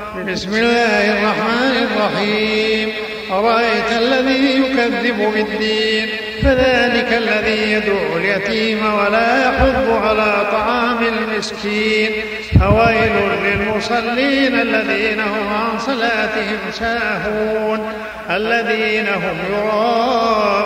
بسم الله الرحمن الرحيم. أرأيت الذي يكذب بالدين؟ فذلك الذي يدعو اليتيم ولا يحض على طعام المسكين. فويل للمصلين الذين هم عن صلاتهم ساهون. الذين هم يراءون